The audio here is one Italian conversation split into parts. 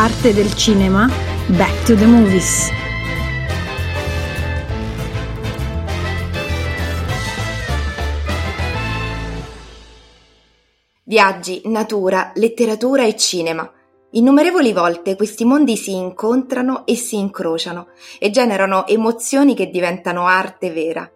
Arte del cinema, Back to the Movies. Viaggi, natura, letteratura e cinema. Innumerevoli volte questi mondi si incontrano e si incrociano e generano emozioni che diventano arte vera.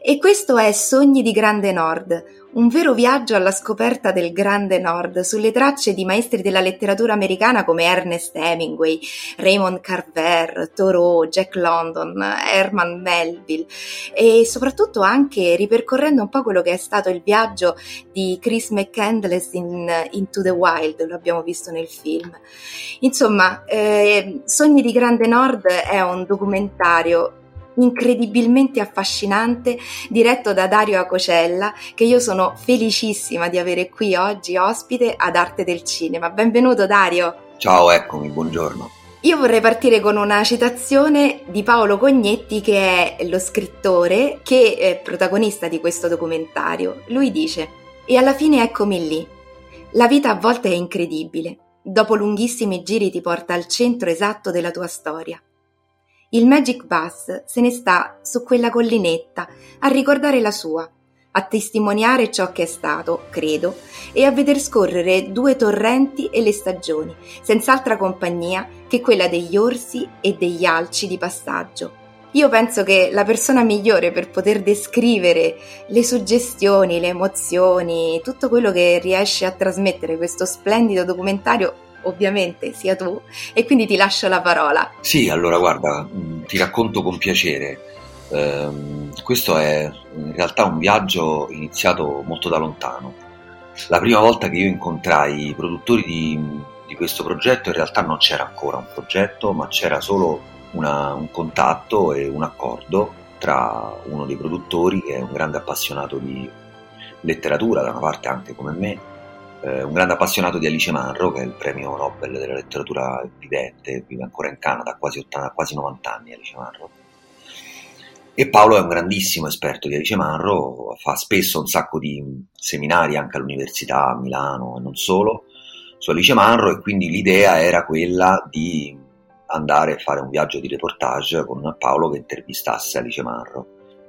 E questo è Sogni di Grande Nord, un vero viaggio alla scoperta del Grande Nord sulle tracce di maestri della letteratura americana come Ernest Hemingway, Raymond Carver, Thoreau, Jack London, Herman Melville e soprattutto anche ripercorrendo un po' quello che è stato il viaggio di Chris McCandless in Into the Wild, lo abbiamo visto nel film. Insomma, eh, Sogni di Grande Nord è un documentario incredibilmente affascinante diretto da Dario Acocella che io sono felicissima di avere qui oggi ospite ad Arte del Cinema. Benvenuto Dario. Ciao, eccomi, buongiorno. Io vorrei partire con una citazione di Paolo Cognetti che è lo scrittore che è protagonista di questo documentario. Lui dice E alla fine eccomi lì. La vita a volte è incredibile. Dopo lunghissimi giri ti porta al centro esatto della tua storia il Magic Bus se ne sta su quella collinetta a ricordare la sua, a testimoniare ciò che è stato, credo, e a veder scorrere due torrenti e le stagioni, senz'altra compagnia che quella degli orsi e degli alci di passaggio. Io penso che la persona migliore per poter descrivere le suggestioni, le emozioni, tutto quello che riesce a trasmettere questo splendido documentario ovviamente sia tu, e quindi ti lascio la parola. Sì, allora guarda, ti racconto con piacere. Eh, questo è in realtà un viaggio iniziato molto da lontano. La prima volta che io incontrai i produttori di, di questo progetto in realtà non c'era ancora un progetto, ma c'era solo una, un contatto e un accordo tra uno dei produttori, che è un grande appassionato di letteratura, da una parte anche come me, eh, un grande appassionato di Alice Manro, che è il premio Nobel della letteratura vivente, vive ancora in Canada, quasi, 80, quasi 90 anni Alice Manro. E Paolo è un grandissimo esperto di Alice Manro, fa spesso un sacco di seminari anche all'università a Milano e non solo su Alice Manro e quindi l'idea era quella di andare a fare un viaggio di reportage con Paolo che intervistasse Alice Manro.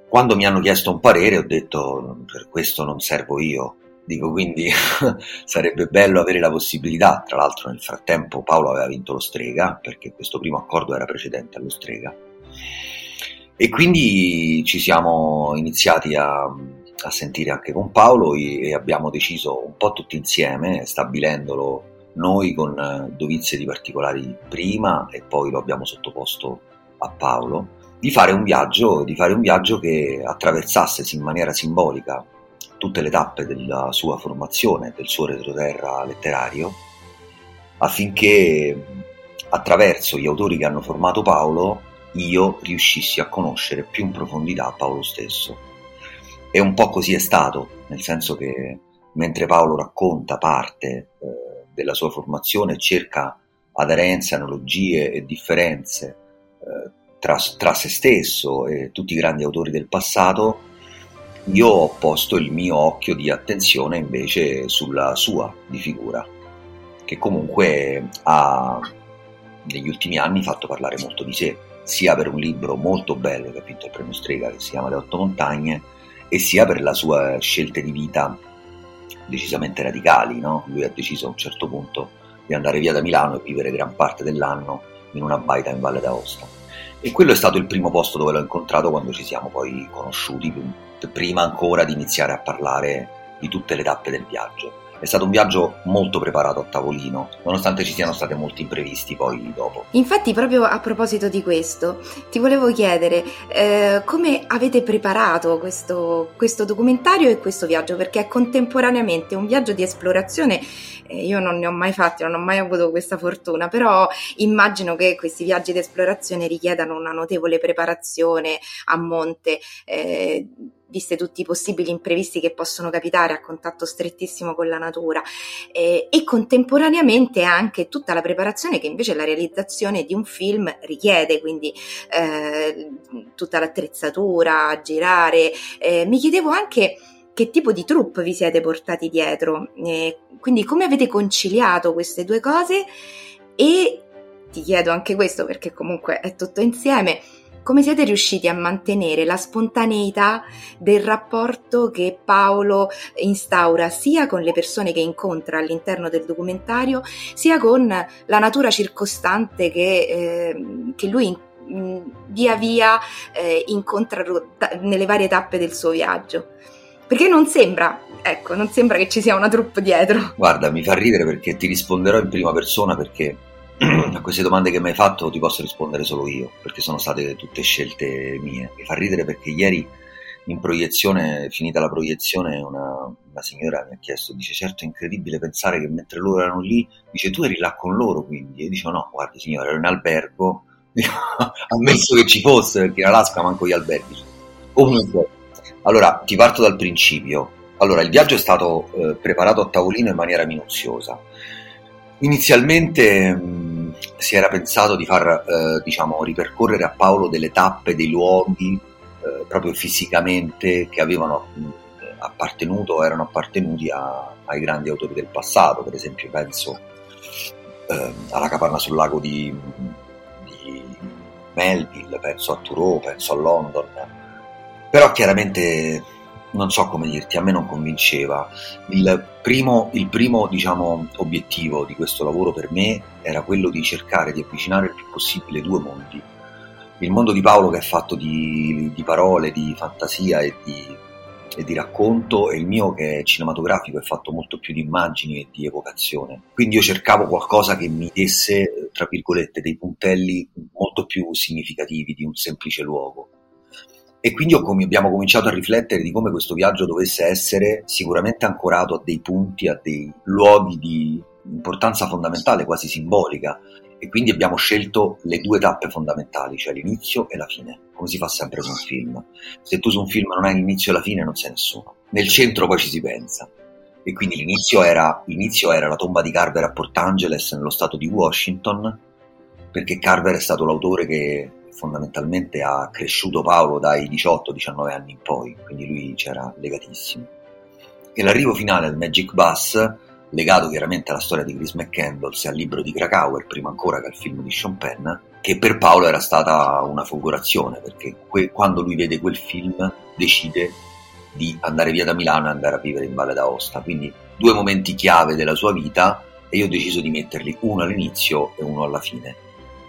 Quando mi hanno chiesto un parere ho detto per questo non servo io, Dico quindi sarebbe bello avere la possibilità, tra l'altro nel frattempo Paolo aveva vinto lo Strega, perché questo primo accordo era precedente allo Strega, e quindi ci siamo iniziati a, a sentire anche con Paolo e abbiamo deciso un po' tutti insieme, stabilendolo noi con dovizie di particolari prima e poi lo abbiamo sottoposto a Paolo, di fare un viaggio, di fare un viaggio che attraversasse in maniera simbolica tutte le tappe della sua formazione, del suo retroterra letterario, affinché attraverso gli autori che hanno formato Paolo io riuscissi a conoscere più in profondità Paolo stesso. E un po' così è stato, nel senso che mentre Paolo racconta parte eh, della sua formazione, cerca aderenze, analogie e differenze eh, tra, tra se stesso e tutti i grandi autori del passato, io ho posto il mio occhio di attenzione invece sulla sua di figura, che comunque ha negli ultimi anni fatto parlare molto di sé, sia per un libro molto bello che ha vinto il premio Strega che si chiama Le otto montagne, e sia per le sue scelte di vita decisamente radicali. No? Lui ha deciso a un certo punto di andare via da Milano e vivere gran parte dell'anno in una baita in Valle d'Aosta. E quello è stato il primo posto dove l'ho incontrato quando ci siamo poi conosciuti prima ancora di iniziare a parlare di tutte le tappe del viaggio. È stato un viaggio molto preparato a tavolino, nonostante ci siano stati molti imprevisti poi dopo. Infatti, proprio a proposito di questo, ti volevo chiedere eh, come avete preparato questo, questo, documentario e questo viaggio, perché è contemporaneamente un viaggio di esplorazione. Io non ne ho mai fatti, non ho mai avuto questa fortuna, però immagino che questi viaggi di esplorazione richiedano una notevole preparazione a monte. Eh, viste tutti i possibili imprevisti che possono capitare a contatto strettissimo con la natura eh, e contemporaneamente anche tutta la preparazione che invece la realizzazione di un film richiede, quindi eh, tutta l'attrezzatura, girare. Eh, mi chiedevo anche che tipo di troupe vi siete portati dietro, quindi come avete conciliato queste due cose E ti chiedo anche questo perché comunque è tutto insieme. Come siete riusciti a mantenere la spontaneità del rapporto che Paolo instaura sia con le persone che incontra all'interno del documentario, sia con la natura circostante che, eh, che lui mh, via via eh, incontra nelle varie tappe del suo viaggio? Perché non sembra, ecco, non sembra che ci sia una troupe dietro. Guarda, mi fa ridere perché ti risponderò in prima persona perché a queste domande che mi hai fatto ti posso rispondere solo io, perché sono state tutte scelte mie. Mi fa ridere perché ieri in proiezione, finita la proiezione, una, una, signora mi ha chiesto, dice certo è incredibile pensare che mentre loro erano lì, dice tu eri là con loro quindi, e dicevo no, guardi signora, ero in albergo, ammesso che ci fosse, perché in Alaska manco gli alberghi. Comunque, allora ti parto dal principio. Allora, il viaggio è stato eh, preparato a tavolino in maniera minuziosa. Inizialmente mh, si era pensato di far eh, diciamo, ripercorrere a Paolo delle tappe, dei luoghi eh, proprio fisicamente che avevano mh, appartenuto o erano appartenuti a, ai grandi autori del passato, per esempio penso ehm, alla capanna sul lago di, di Melville, penso a Thoreau, penso a London, però chiaramente non so come dirti, a me non convinceva. Il primo, il primo diciamo, obiettivo di questo lavoro per me era quello di cercare di avvicinare il più possibile due mondi. Il mondo di Paolo che è fatto di, di parole, di fantasia e di, e di, racconto e il mio che è cinematografico è fatto molto più di immagini e di evocazione. Quindi io cercavo qualcosa che mi desse, tra virgolette, dei puntelli molto più significativi di un semplice luogo e quindi abbiamo cominciato a riflettere di come questo viaggio dovesse essere sicuramente ancorato a dei punti, a dei luoghi di importanza fondamentale, quasi simbolica. E quindi abbiamo scelto le due tappe fondamentali, cioè l'inizio e la fine, come si fa sempre con un film. Se tu su un film non hai l'inizio e la fine non sei nessuno. Nel centro poi ci si pensa. E quindi l'inizio era, l'inizio era la tomba di Carver a Port Angeles nello stato di Washington, perché Carver è stato l'autore che fondamentalmente ha cresciuto Paolo dai 18-19 anni in poi, quindi lui c'era legatissimo. E l'arrivo finale al Magic Bus, legato chiaramente alla storia di Chris McCandles e al libro di Krakauer, prima ancora che al film di Sean Penn, che per Paolo era stata una folgorazione, perché que- quando lui vede quel film decide di andare via da Milano e andare a vivere in Valle d'Aosta. Quindi due momenti chiave della sua vita e io ho deciso di metterli uno all'inizio e uno alla fine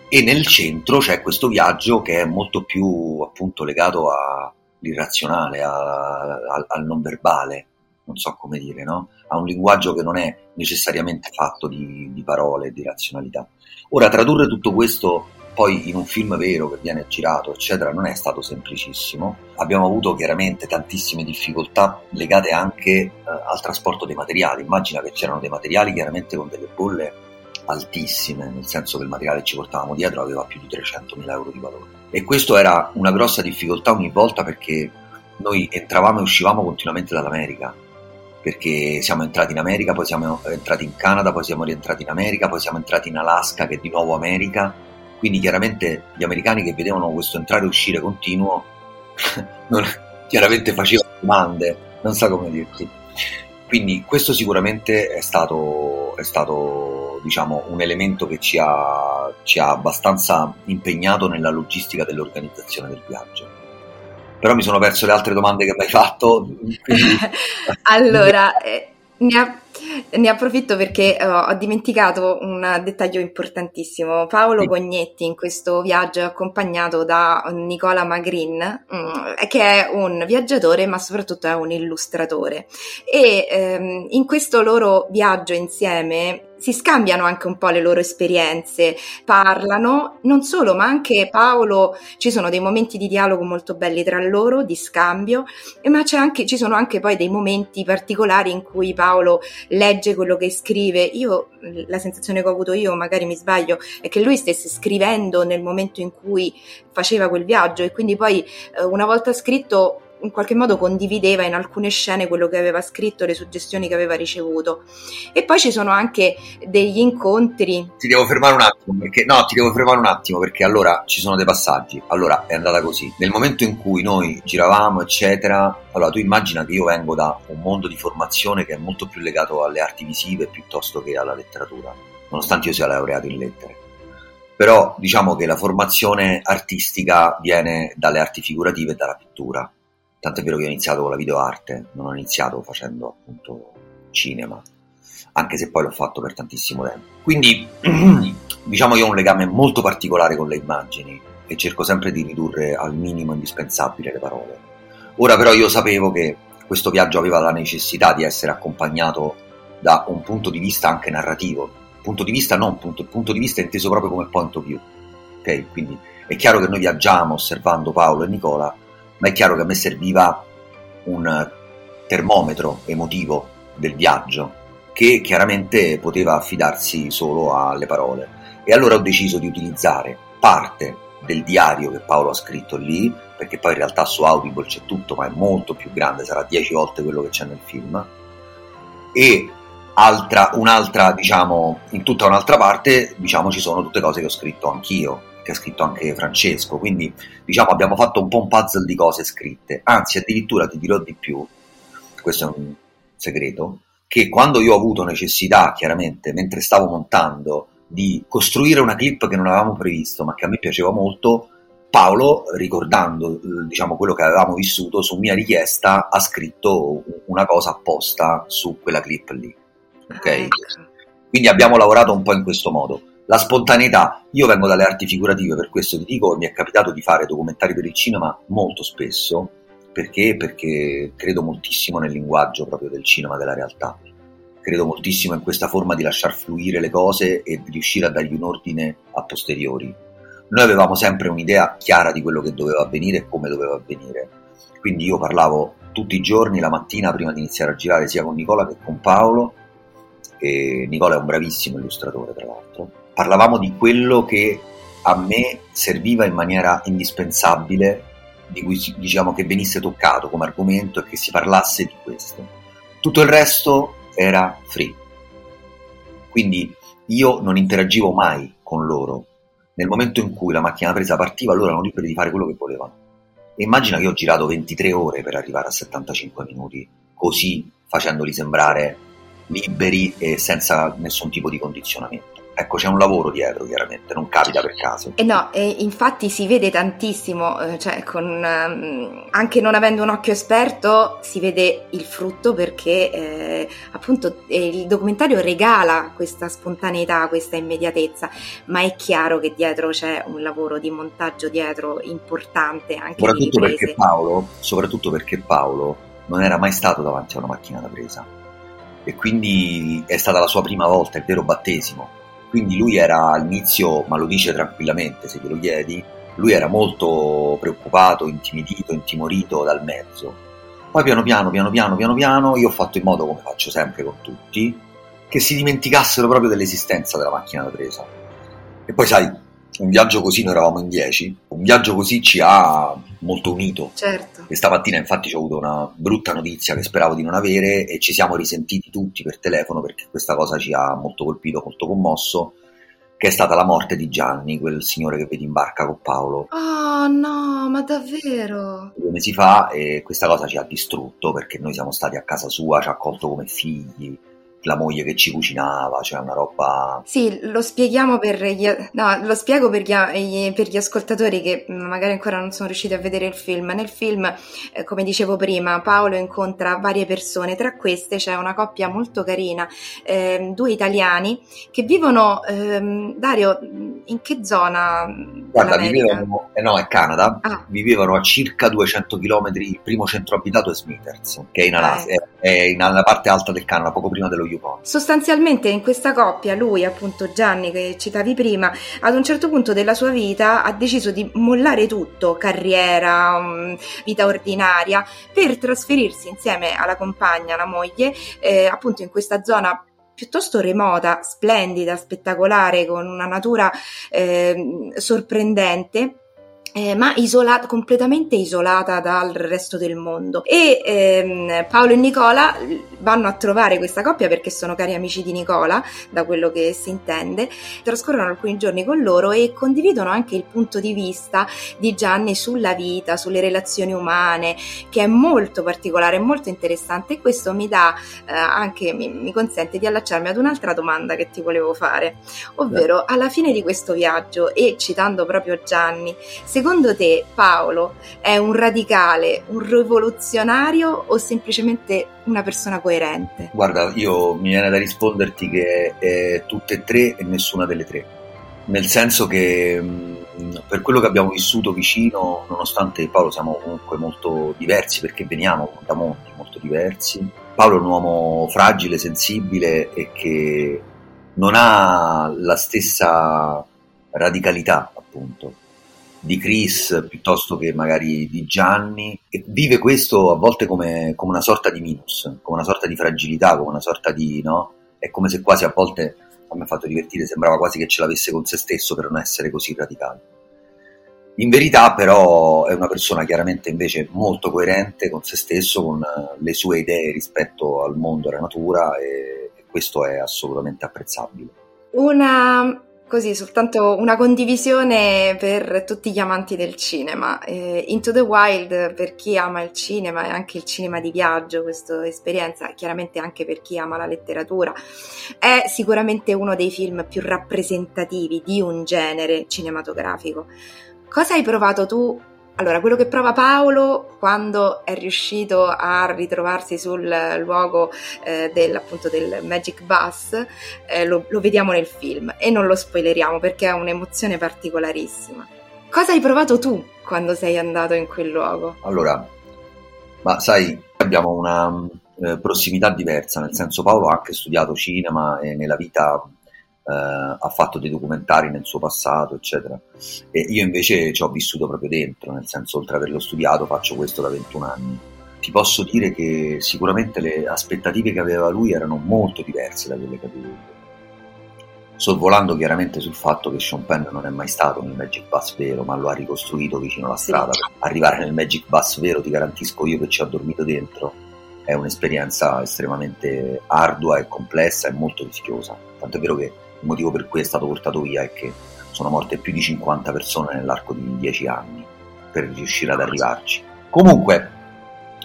e nel centro c'è questo viaggio che è molto più appunto legato all'irrazionale, a, a, al non verbale, non so come dire, no? a un linguaggio che non è necessariamente fatto di, di parole, di razionalità. Ora, tradurre tutto questo poi in un film vero che viene girato, eccetera, non è stato semplicissimo. Abbiamo avuto chiaramente tantissime difficoltà legate anche eh, al trasporto dei materiali. Immagina che c'erano dei materiali chiaramente con delle bolle altissime, nel senso che il materiale che ci portavamo dietro aveva più di 300.000 euro di valore. E questo era una grossa difficoltà ogni volta perché noi entravamo e uscivamo continuamente dall'America, perché siamo entrati in America, poi siamo entrati in Canada, poi siamo rientrati in America, poi siamo entrati in Alaska, che è di nuovo America. Quindi chiaramente gli americani che vedevano questo entrare e uscire continuo, non, chiaramente facevano domande, non so come dirti. Quindi questo sicuramente è stato, è stato diciamo, un elemento che ci ha, ci ha abbastanza impegnato nella logistica dell'organizzazione del viaggio. Però mi sono perso le altre domande che mi hai fatto. Allora, eh, ne, ne, approfitto perché uh, ho dimenticato un dettaglio importantissimo. Paolo sì. Cognetti in questo viaggio è accompagnato da Nicola Magrin, um, che è un viaggiatore ma soprattutto è un illustratore. E um, in questo loro viaggio insieme si scambiano anche un po' le loro esperienze, parlano, non solo, ma anche Paolo, ci sono dei momenti di dialogo molto belli tra loro, di scambio, ma anche, ci sono anche poi dei momenti particolari in cui Paolo legge quello che scrive. Io, la sensazione che ho avuto io, magari mi sbaglio, è che lui stesse scrivendo nel momento in cui faceva quel viaggio e quindi poi eh, una volta scritto in qualche modo condivideva in alcune scene quello che aveva scritto, le suggestioni che aveva ricevuto. E poi ci sono anche degli incontri. Ti devo fermare un attimo, perché no, ti devo fermare un attimo perché allora ci sono dei passaggi. Allora è andata così. Nel momento in cui noi giravamo, eccetera, allora tu immagina che io vengo da un mondo di formazione che è molto più legato alle arti visive piuttosto che alla letteratura nonostante io sia laureato in lettere. Però diciamo che la formazione artistica viene dalle arti figurative e dalla pittura. Tant'è vero che ho iniziato con la videoarte, non ho iniziato facendo appunto cinema, anche se poi l'ho fatto per tantissimo tempo. Quindi diciamo io ho un legame molto particolare con le immagini e cerco sempre di ridurre al minimo indispensabile le parole. Ora però io sapevo che questo viaggio aveva la necessità di essere accompagnato da un punto di vista anche narrativo, punto di vista non punto, punto di vista inteso proprio come point of view. Ok, quindi è chiaro che noi viaggiamo osservando Paolo e Nicola, ma è chiaro che a me serviva un termometro emotivo del viaggio che chiaramente poteva affidarsi solo alle parole. E allora ho deciso di utilizzare parte del diario che Paolo ha scritto lì, perché poi in realtà su Audible c'è tutto, ma è molto più grande, sarà dieci volte quello che c'è nel film, e altra, un'altra, diciamo, in tutta un'altra parte, diciamo, ci sono tutte cose che ho scritto anch'io, che ha scritto anche Francesco, quindi diciamo abbiamo fatto un po' un puzzle di cose scritte, anzi addirittura ti dirò di più, questo è un segreto, che quando io ho avuto necessità, chiaramente, mentre stavo montando, di costruire una clip che non avevamo previsto, ma che a me piaceva molto, Paolo, ricordando diciamo, quello che avevamo vissuto, su mia richiesta ha scritto una cosa apposta su quella clip lì. Ok? Ecco. Quindi abbiamo lavorato un po' in questo modo. La spontaneità, io vengo dalle arti figurative, per questo ti dico, mi è capitato di fare documentari per il cinema molto spesso, perché? Perché credo moltissimo nel linguaggio proprio del cinema, della realtà. Credo moltissimo in questa forma di lasciar fluire le cose e di riuscire a dargli un ordine a posteriori. Noi avevamo sempre un'idea chiara di quello che doveva avvenire e come doveva avvenire. Quindi io parlavo tutti i giorni, la mattina, prima di iniziare a girare, sia con Nicola che con Paolo, e Nicola è un bravissimo illustratore tra l'altro, parlavamo di quello che a me serviva in maniera indispensabile, di cui diciamo che venisse toccato come argomento e che si parlasse di questo. Tutto il resto era free. Quindi io non interagivo mai con loro. Nel momento in cui la macchina presa partiva, loro erano liberi di fare quello che volevano. E immagina che ho girato 23 ore per arrivare a 75 minuti, così facendoli sembrare liberi e senza nessun tipo di condizionamento. Ecco, c'è un lavoro dietro, chiaramente, non capita per caso. E eh no, e infatti si vede tantissimo, eh, cioè con, um, anche non avendo un occhio esperto si vede il frutto perché eh, appunto eh, il documentario regala questa spontaneità, questa immediatezza, ma è chiaro che dietro c'è un lavoro di montaggio dietro importante anche soprattutto perché Paolo, soprattutto perché Paolo non era mai stato davanti a una macchina da presa e quindi è stata la sua prima volta, il vero battesimo. Quindi lui era all'inizio, ma lo dice tranquillamente se glielo chiedi, lui era molto preoccupato, intimidito, intimorito dal mezzo. Poi piano piano, piano piano, piano piano, io ho fatto in modo, come faccio sempre con tutti, che si dimenticassero proprio dell'esistenza della macchina da presa. E poi sai, un viaggio così, noi eravamo in dieci, un viaggio così ci ha molto unito. Certo. Questa mattina infatti ho avuto una brutta notizia che speravo di non avere e ci siamo risentiti tutti per telefono perché questa cosa ci ha molto colpito, molto commosso, che è stata la morte di Gianni, quel signore che vedi in barca con Paolo. Oh no, ma davvero? Due mesi fa e questa cosa ci ha distrutto perché noi siamo stati a casa sua, ci ha accolto come figli la moglie che ci cucinava, cioè una roba... Sì, lo spieghiamo per gli, no, lo spiego per gli, per gli, ascoltatori che magari ancora non sono riusciti a vedere il film. Nel film, eh, come dicevo prima, Paolo incontra varie persone, tra queste c'è una coppia molto carina, eh, due italiani che vivono, eh, Dario, in che zona? Guarda, vivevano, eh no, è Canada, ah. vivevano a circa 200 km, il primo centro abitato è Smithers, che è in, Alaska, è, in, nella parte alta del Canada, poco prima dello Yukon. Sostanzialmente in questa coppia, lui appunto Gianni che citavi prima, ad un certo punto della sua vita ha deciso di mollare tutto, carriera, um, vita ordinaria, per trasferirsi insieme alla compagna, la moglie, eh, appunto in questa zona piuttosto remota, splendida, spettacolare, con una natura eh, sorprendente eh, ma isolata, completamente isolata dal resto del mondo. E ehm, Paolo e Nicola vanno a trovare questa coppia perché sono cari amici di Nicola, da quello che si intende, trascorrono alcuni giorni con loro e condividono anche il punto di vista di Gianni sulla vita, sulle relazioni umane, che è molto particolare, molto interessante. E questo mi dà eh, anche, mi, mi, consente di allacciarmi ad un'altra domanda che ti volevo fare, ovvero alla fine di questo viaggio e citando proprio Gianni, secondo secondo te Paolo è un radicale, un rivoluzionario o semplicemente una persona coerente? Guarda, io mi viene da risponderti che è tutte e tre e nessuna delle tre. Nel senso che per quello che abbiamo vissuto vicino, nonostante Paolo siamo comunque molto diversi perché veniamo da mondi molto diversi, Paolo è un uomo fragile, sensibile e che non ha la stessa radicalità, appunto di Chris piuttosto che magari di Gianni e vive questo a volte come, come, una sorta di minus, come una sorta di fragilità, come una sorta di no? È come se quasi a volte me ha fatto divertire, sembrava quasi che ce l'avesse con se stesso per non essere così radicale. In verità però è una persona chiaramente invece molto coerente con se stesso, con le sue idee rispetto al mondo e alla natura e questo è assolutamente apprezzabile. Una Così, soltanto una condivisione per tutti gli amanti del cinema. Eh, Into the Wild, per chi ama il cinema e anche il cinema di viaggio, questa esperienza, chiaramente anche per chi ama la letteratura, è sicuramente uno dei film più rappresentativi di un genere cinematografico. Cosa hai provato tu allora, quello che prova Paolo quando è riuscito a ritrovarsi sul luogo eh, del, appunto, del Magic Bus, eh, lo, lo vediamo nel film e non lo spoileriamo perché ha un'emozione particolarissima. Cosa hai provato tu quando sei andato in quel luogo? Allora, ma sai, abbiamo una eh, prossimità diversa, nel senso Paolo ha anche studiato cinema e nella vita ha fatto dei documentari nel suo passato, eccetera. E io invece ci ho vissuto proprio dentro, nel senso, oltre ad averlo studiato, faccio questo da 21 anni. Ti posso dire che sicuramente le aspettative che aveva lui erano molto diverse da quelle che avevo io. Sorvolando chiaramente sul fatto che Sean Penn non è mai stato nel Magic Bus vero, ma lo ha ricostruito vicino alla strada. Arrivare nel Magic Bus vero, ti garantisco io che ci ho dormito dentro, è un'esperienza estremamente ardua e complessa e molto rischiosa. Tanto è vero che il motivo per cui è stato portato via è che sono morte più di 50 persone nell'arco di 10 anni per riuscire ad arrivarci. Comunque,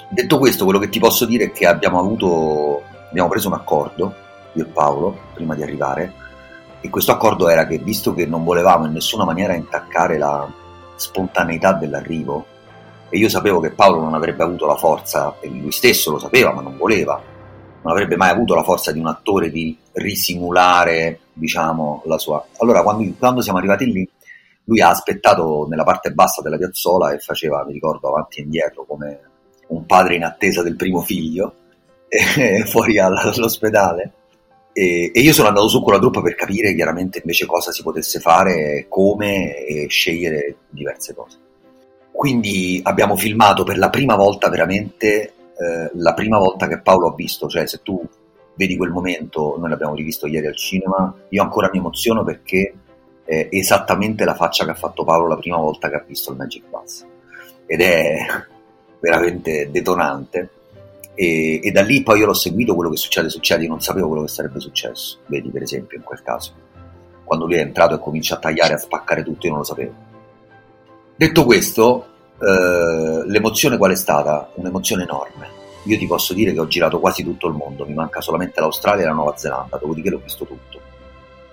detto questo, quello che ti posso dire è che abbiamo avuto, abbiamo preso un accordo, io e Paolo, prima di arrivare, e questo accordo era che visto che non volevamo in nessuna maniera intaccare la spontaneità dell'arrivo, e io sapevo che Paolo non avrebbe avuto la forza, e lui stesso lo sapeva, ma non voleva, non avrebbe mai avuto la forza di un attore di risimulare, diciamo, la sua... Allora, quando, quando siamo arrivati lì, lui ha aspettato nella parte bassa della piazzola e faceva, mi ricordo, avanti e indietro come un padre in attesa del primo figlio, fuori all'ospedale. E, e, io sono andato su con la truppa per capire chiaramente invece cosa si potesse fare, come e scegliere diverse cose. Quindi abbiamo filmato per la prima volta veramente eh, la prima volta che Paolo ha visto, cioè se tu vedi quel momento, noi l'abbiamo rivisto ieri al cinema, io ancora mi emoziono perché è esattamente la faccia che ha fatto Paolo la prima volta che ha visto il Magic Bus. Ed è veramente detonante. E, e, da lì poi io l'ho seguito, quello che succede succede, io non sapevo quello che sarebbe successo, vedi per esempio in quel caso, quando lui è entrato e comincia a tagliare, a spaccare tutto, io non lo sapevo. Detto questo, eh, l'emozione qual è stata? Un'emozione enorme. Io ti posso dire che ho girato quasi tutto il mondo, mi manca solamente l'Australia e la Nuova Zelanda, dopodiché l'ho visto tutto.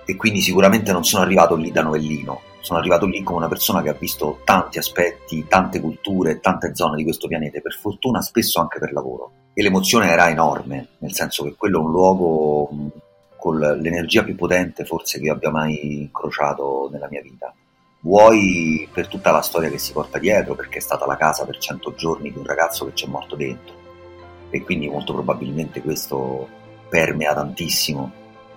E quindi sicuramente non sono arrivato lì da novellino, sono arrivato lì come una persona che ha visto tanti aspetti, tante culture, tante zone di questo pianeta, per fortuna spesso anche per lavoro. E l'emozione era enorme, nel senso che quello è un luogo con l'energia più potente forse che abbia mai incrociato nella mia vita vuoi per tutta la storia che si porta dietro, perché è stata la casa per cento giorni di un ragazzo che c'è morto dentro e quindi molto probabilmente questo permea tantissimo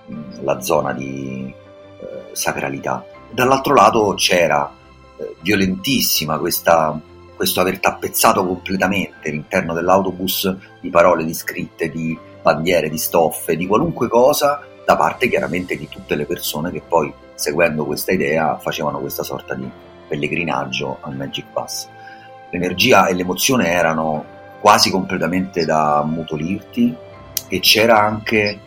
mh, la zona di eh, sacralità. Dall'altro lato c'era eh, violentissima questa, questo aver tappezzato completamente l'interno dell'autobus di parole, di scritte, di bandiere, di stoffe, di qualunque cosa da parte chiaramente di tutte le persone che poi seguendo questa idea facevano questa sorta di pellegrinaggio al Magic Bus. L'energia e l'emozione erano quasi completamente da mutolirti e c'era anche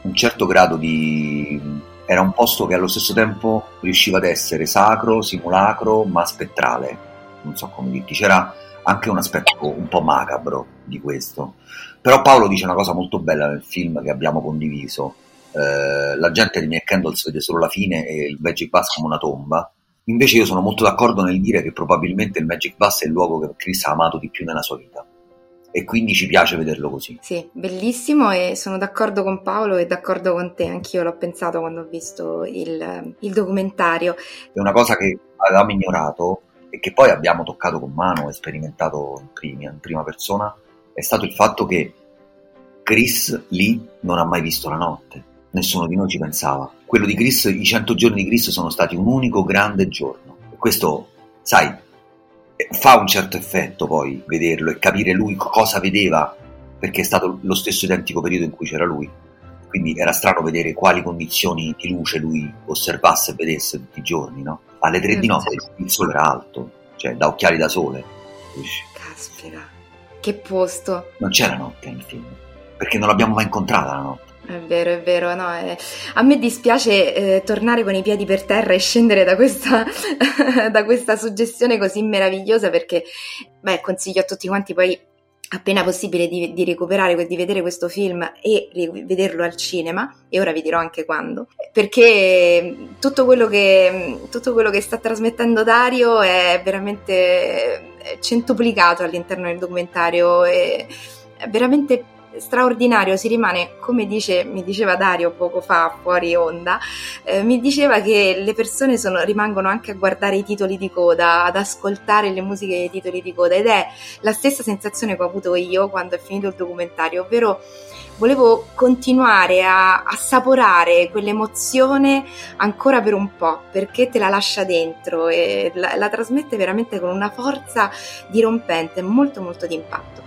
un certo grado di... era un posto che allo stesso tempo riusciva ad essere sacro, simulacro, ma spettrale, non so come dirti, c'era anche un aspetto un po' macabro di questo. Però Paolo dice una cosa molto bella nel film che abbiamo condiviso. Eh, la gente di Mia Candles vede solo la fine e il Magic Bus come una tomba. Invece io sono molto d'accordo nel dire che probabilmente il Magic Bus è il luogo che Chris ha amato di più nella sua vita e quindi ci piace vederlo così. Sì, bellissimo e sono d'accordo con Paolo e d'accordo con te, anch'io l'ho pensato quando ho visto il, il documentario. È una cosa che avevamo ignorato e che poi abbiamo toccato con mano e sperimentato in prima, in prima persona è stato il fatto che Chris lì non ha mai visto la notte. Nessuno di noi ci pensava. Quello di Chris, i 100 giorni di Chris sono stati un unico grande giorno. E questo, sai, fa un certo effetto poi vederlo e capire lui cosa vedeva, perché è stato lo stesso identico periodo in cui c'era lui. Quindi era strano vedere quali condizioni di luce lui osservasse e vedesse tutti i giorni, no? Alle tre di certo. notte il sole era alto, cioè da occhiali da sole. Caspita, che posto! Non c'era notte nel film, perché non l'abbiamo mai incontrata la notte. È vero, è vero, no, eh. a me dispiace eh, tornare con i piedi per terra e scendere da questa, da questa suggestione così meravigliosa perché, beh, consiglio a tutti quanti poi appena possibile di, di, recuperare, di vedere questo film e vederlo al cinema, e ora vi dirò anche quando, perché tutto quello che, tutto quello che sta trasmettendo Dario è veramente centuplicato all'interno del documentario, è veramente straordinario, si rimane, come dice, mi diceva Dario poco fa fuori onda, eh, mi diceva che le persone sono, rimangono anche a guardare i titoli di coda, ad ascoltare le musiche dei titoli di coda ed è la stessa sensazione che ho avuto io quando è finito il documentario, ovvero volevo continuare a assaporare quell'emozione ancora per un po', perché te la lascia dentro e la, la trasmette veramente con una forza dirompente, molto molto d'impatto.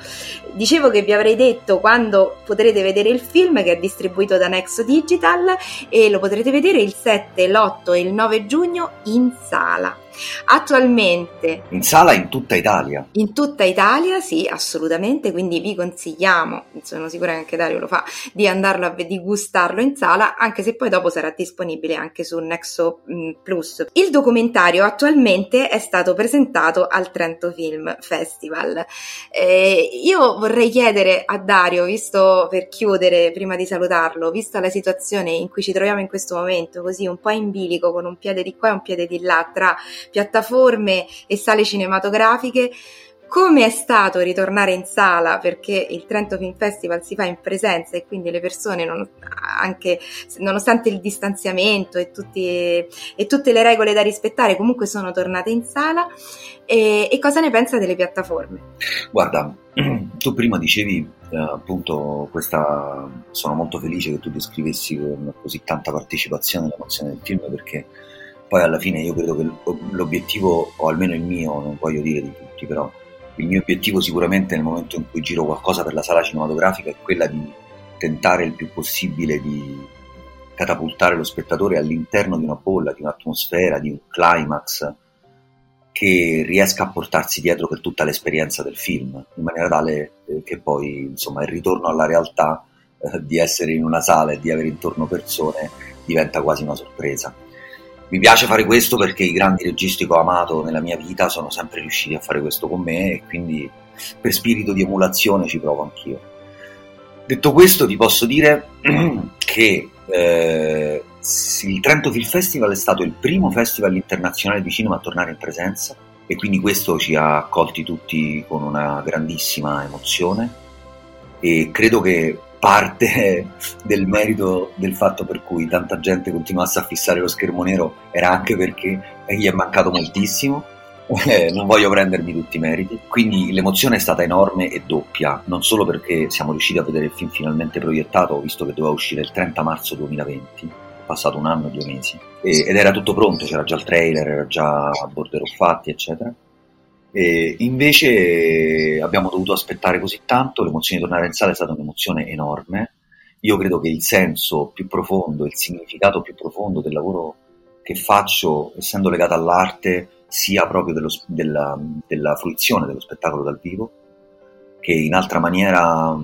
Dicevo che vi avrei detto quando potrete vedere il film che è distribuito da Nexo Digital e lo potrete vedere il 7, l'8 e il 9 giugno in sala. Attualmente in sala in tutta Italia. In tutta Italia, sì, assolutamente, quindi vi consigliamo, sono sicura che anche Dario lo fa, di andarlo a di gustarlo in sala, anche se poi dopo sarà disponibile anche su Nexo mm, Plus. Il documentario attualmente è stato presentato al Trento Film Festival. Eh, io vorrei chiedere a Dario, visto per chiudere, prima di salutarlo, vista la situazione in cui ci troviamo in questo momento, così un po' in bilico, con un piede di qua e un piede di là, tra piattaforme e sale cinematografiche. Come è stato ritornare in sala? Perché il Trento Film Festival si fa in presenza e quindi le persone, non, anche nonostante il distanziamento e, tutti, e, tutte le regole da rispettare, comunque sono tornate in sala. E, e cosa ne pensa delle piattaforme? Guarda, tu prima dicevi eh, appunto questa sono molto felice che tu descrivessi con così tanta partecipazione l'emozione del film perché poi alla fine io credo che l'obiettivo, o almeno il mio, non voglio dire di tutti, però il mio obiettivo sicuramente nel momento in cui giro qualcosa per la sala cinematografica è quella di tentare il più possibile di catapultare lo spettatore all'interno di una bolla, di un'atmosfera, di un climax che riesca a portarsi dietro per tutta l'esperienza del film, in maniera tale eh, che poi insomma il ritorno alla realtà eh, di essere in una sala e di avere intorno persone diventa quasi una sorpresa. Mi piace fare questo perché i grandi registi che ho amato nella mia vita sono sempre riusciti a fare questo con me e quindi per spirito di emulazione ci provo anch'io. Detto questo ti posso dire che eh, il Trento Film Festival è stato il primo festival internazionale di cinema a tornare in presenza e quindi questo ci ha accolti tutti con una grandissima emozione e credo che parte del merito del fatto per cui tanta gente continuasse a fissare lo schermo nero era anche perché gli è mancato moltissimo. Eh, non voglio prendermi tutti i meriti, quindi l'emozione è stata enorme e doppia, non solo perché siamo riusciti a vedere il film finalmente proiettato, visto che doveva uscire il 30 marzo 2020, passato un anno e due mesi, e, ed era tutto pronto, c'era già il trailer, era già a borderò fatti, eccetera. E invece abbiamo dovuto aspettare così tanto, l'emozione di tornare in sala è stata un'emozione enorme. Io credo che il senso più profondo, il significato più profondo del lavoro che faccio, essendo legato all'arte, sia proprio dello, della, della fruizione dello spettacolo dal vivo, che in altra maniera,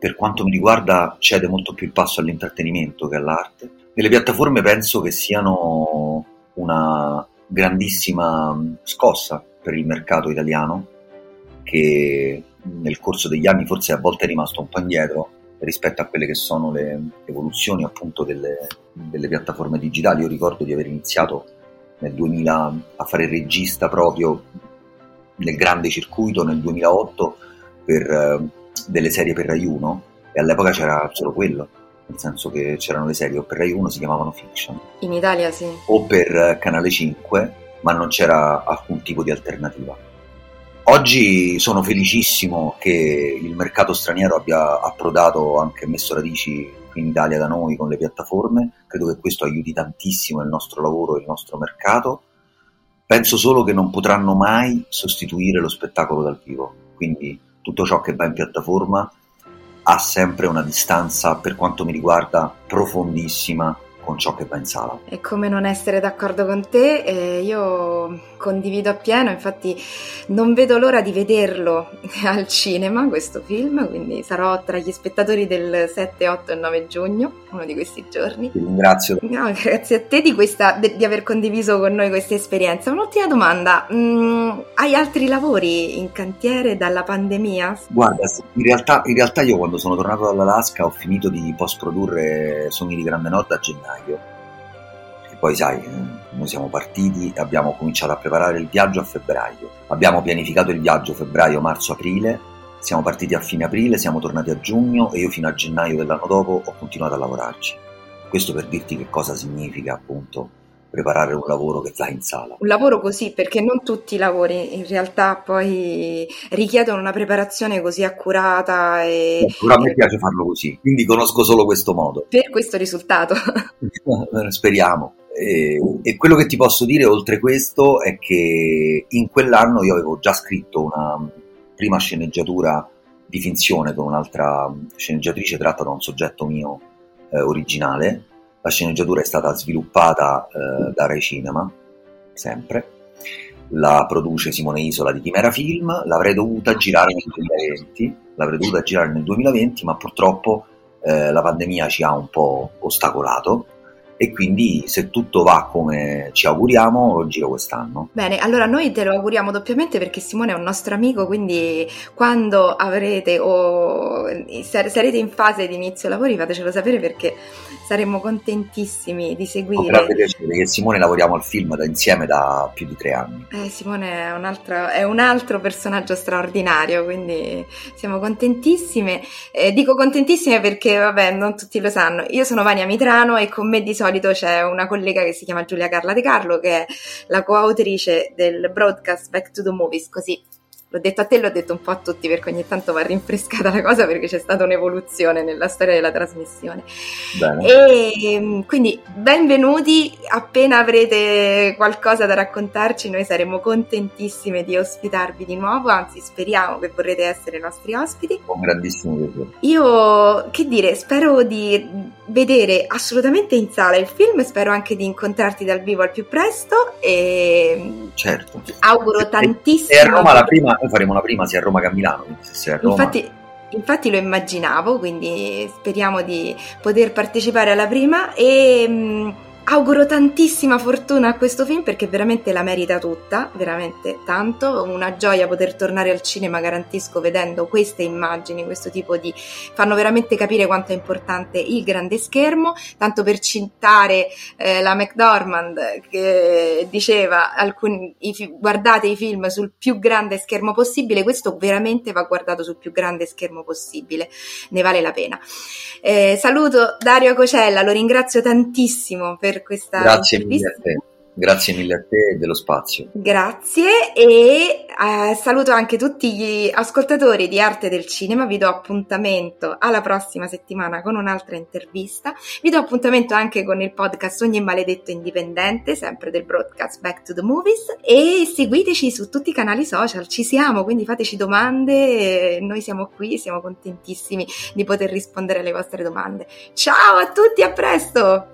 per quanto mi riguarda, cede molto più il passo all'intrattenimento che all'arte. E le piattaforme penso che siano una grandissima scossa per il mercato italiano, che nel corso degli anni forse a volte è rimasto un po' indietro rispetto a quelle che sono le evoluzioni appunto delle, delle piattaforme digitali. Io ricordo di aver iniziato nel 2000 a fare regista proprio nel grande circuito nel 2008 per uh, delle serie per Rai 1 e all'epoca c'era solo quello, nel senso che c'erano le serie o per Rai 1 si chiamavano fiction. In Italia sì. O per Canale 5, ma non c'era alcun tipo di alternativa. Oggi sono felicissimo che il mercato straniero abbia approdato, anche messo radici qui in Italia da noi con le piattaforme, credo che questo aiuti tantissimo il nostro lavoro e il nostro mercato. Penso solo che non potranno mai sostituire lo spettacolo dal vivo, quindi tutto ciò che va in piattaforma ha sempre una distanza, per quanto mi riguarda, profondissima con ciò che va in sala. E come non essere d'accordo con te, eh, io condivido appieno, infatti non vedo l'ora di vederlo al cinema questo film, quindi sarò tra gli spettatori del 7, 8 e 9 giugno, uno di questi giorni. Ti ringrazio. No, grazie a te di, questa, di, aver condiviso con noi questa esperienza. Un'ultima domanda, mm, hai altri lavori in cantiere dalla pandemia? Guarda, in realtà, in realtà io quando sono tornato dall'Alaska ho finito di post produrre Sogni di Grande Notte a gennaio poi sai, noi siamo partiti e abbiamo cominciato a preparare il viaggio a febbraio. Abbiamo pianificato il viaggio febbraio, marzo, aprile. Siamo partiti a fine aprile, siamo tornati a giugno e io fino a gennaio dell'anno dopo ho continuato a lavorarci. Questo per dirti che cosa significa appunto preparare un lavoro che va in sala. Un lavoro così, perché non tutti i lavori in realtà poi richiedono una preparazione così accurata e... Però a me piace farlo così, quindi conosco solo questo modo. Per questo risultato. Speriamo. E, e, quello che ti posso dire oltre questo è che in quell'anno io avevo già scritto una prima sceneggiatura di finzione con un'altra sceneggiatrice tratta da un soggetto mio eh, originale. La sceneggiatura è stata sviluppata eh, da Rai Cinema, sempre. La produce Simone Isola di Chimera Film. L'avrei dovuta girare nel 2020, l'avrei dovuta girare nel 2020, ma purtroppo eh, la pandemia ci ha un po' ostacolato e quindi se tutto va come ci auguriamo lo giro quest'anno. Bene, allora noi te lo auguriamo doppiamente perché Simone è un nostro amico, quindi quando avrete o sarete in fase di inizio lavori fatecelo sapere perché saremmo contentissimi di seguire. Grande piacere, che Simone lavoriamo al film da, insieme da più di tre anni. Eh, Simone è un, altro, è un altro personaggio straordinario, quindi siamo contentissime. Eh, dico contentissime perché, vabbè, non tutti lo sanno. Io sono Vania Mitrano e con me di solito c'è una collega che si chiama Giulia Carla De Carlo, che è la coautrice del broadcast Back to the Movies, così l'ho detto a te, l'ho detto un po' a tutti perché ogni tanto va rinfrescata la cosa perché c'è stata un'evoluzione nella storia della trasmissione. Bene. E ehm, quindi benvenuti, appena avrete qualcosa da raccontarci noi saremo contentissime di ospitarvi di nuovo, anzi speriamo che vorrete essere i nostri ospiti. Con grandissimo piacere. Io, che dire, spero di vedere assolutamente in sala il film, spero anche di incontrarti dal vivo al più presto e certo. auguro tantissimo. E a Roma la prima noi faremo la prima sia a Roma che a Milano, se a Roma... Infatti, infatti lo immaginavo, quindi speriamo di poter partecipare alla prima e... Auguro tantissima fortuna a questo film perché veramente la merita tutta, veramente tanto. Una gioia poter tornare al cinema, garantisco, vedendo queste immagini, questo tipo di. fanno veramente capire quanto è importante il grande schermo. Tanto per citare eh, la McDormand che diceva alcuni, i, guardate i film sul più grande schermo possibile, questo veramente va guardato sul più grande schermo possibile, ne vale la pena. Eh, saluto Dario Cocella, lo ringrazio tantissimo per questa Grazie intervista. Mille a te. Grazie mille a te dello spazio. Grazie e eh, saluto anche tutti gli ascoltatori di Arte del Cinema, vi do appuntamento alla prossima settimana con un'altra intervista, vi do appuntamento anche con il podcast Ogni Maledetto Indipendente, sempre del broadcast Back to the Movies e seguiteci su tutti i canali social, ci siamo, quindi fateci domande, noi siamo qui, siamo contentissimi di poter rispondere alle vostre domande. Ciao a tutti, a presto!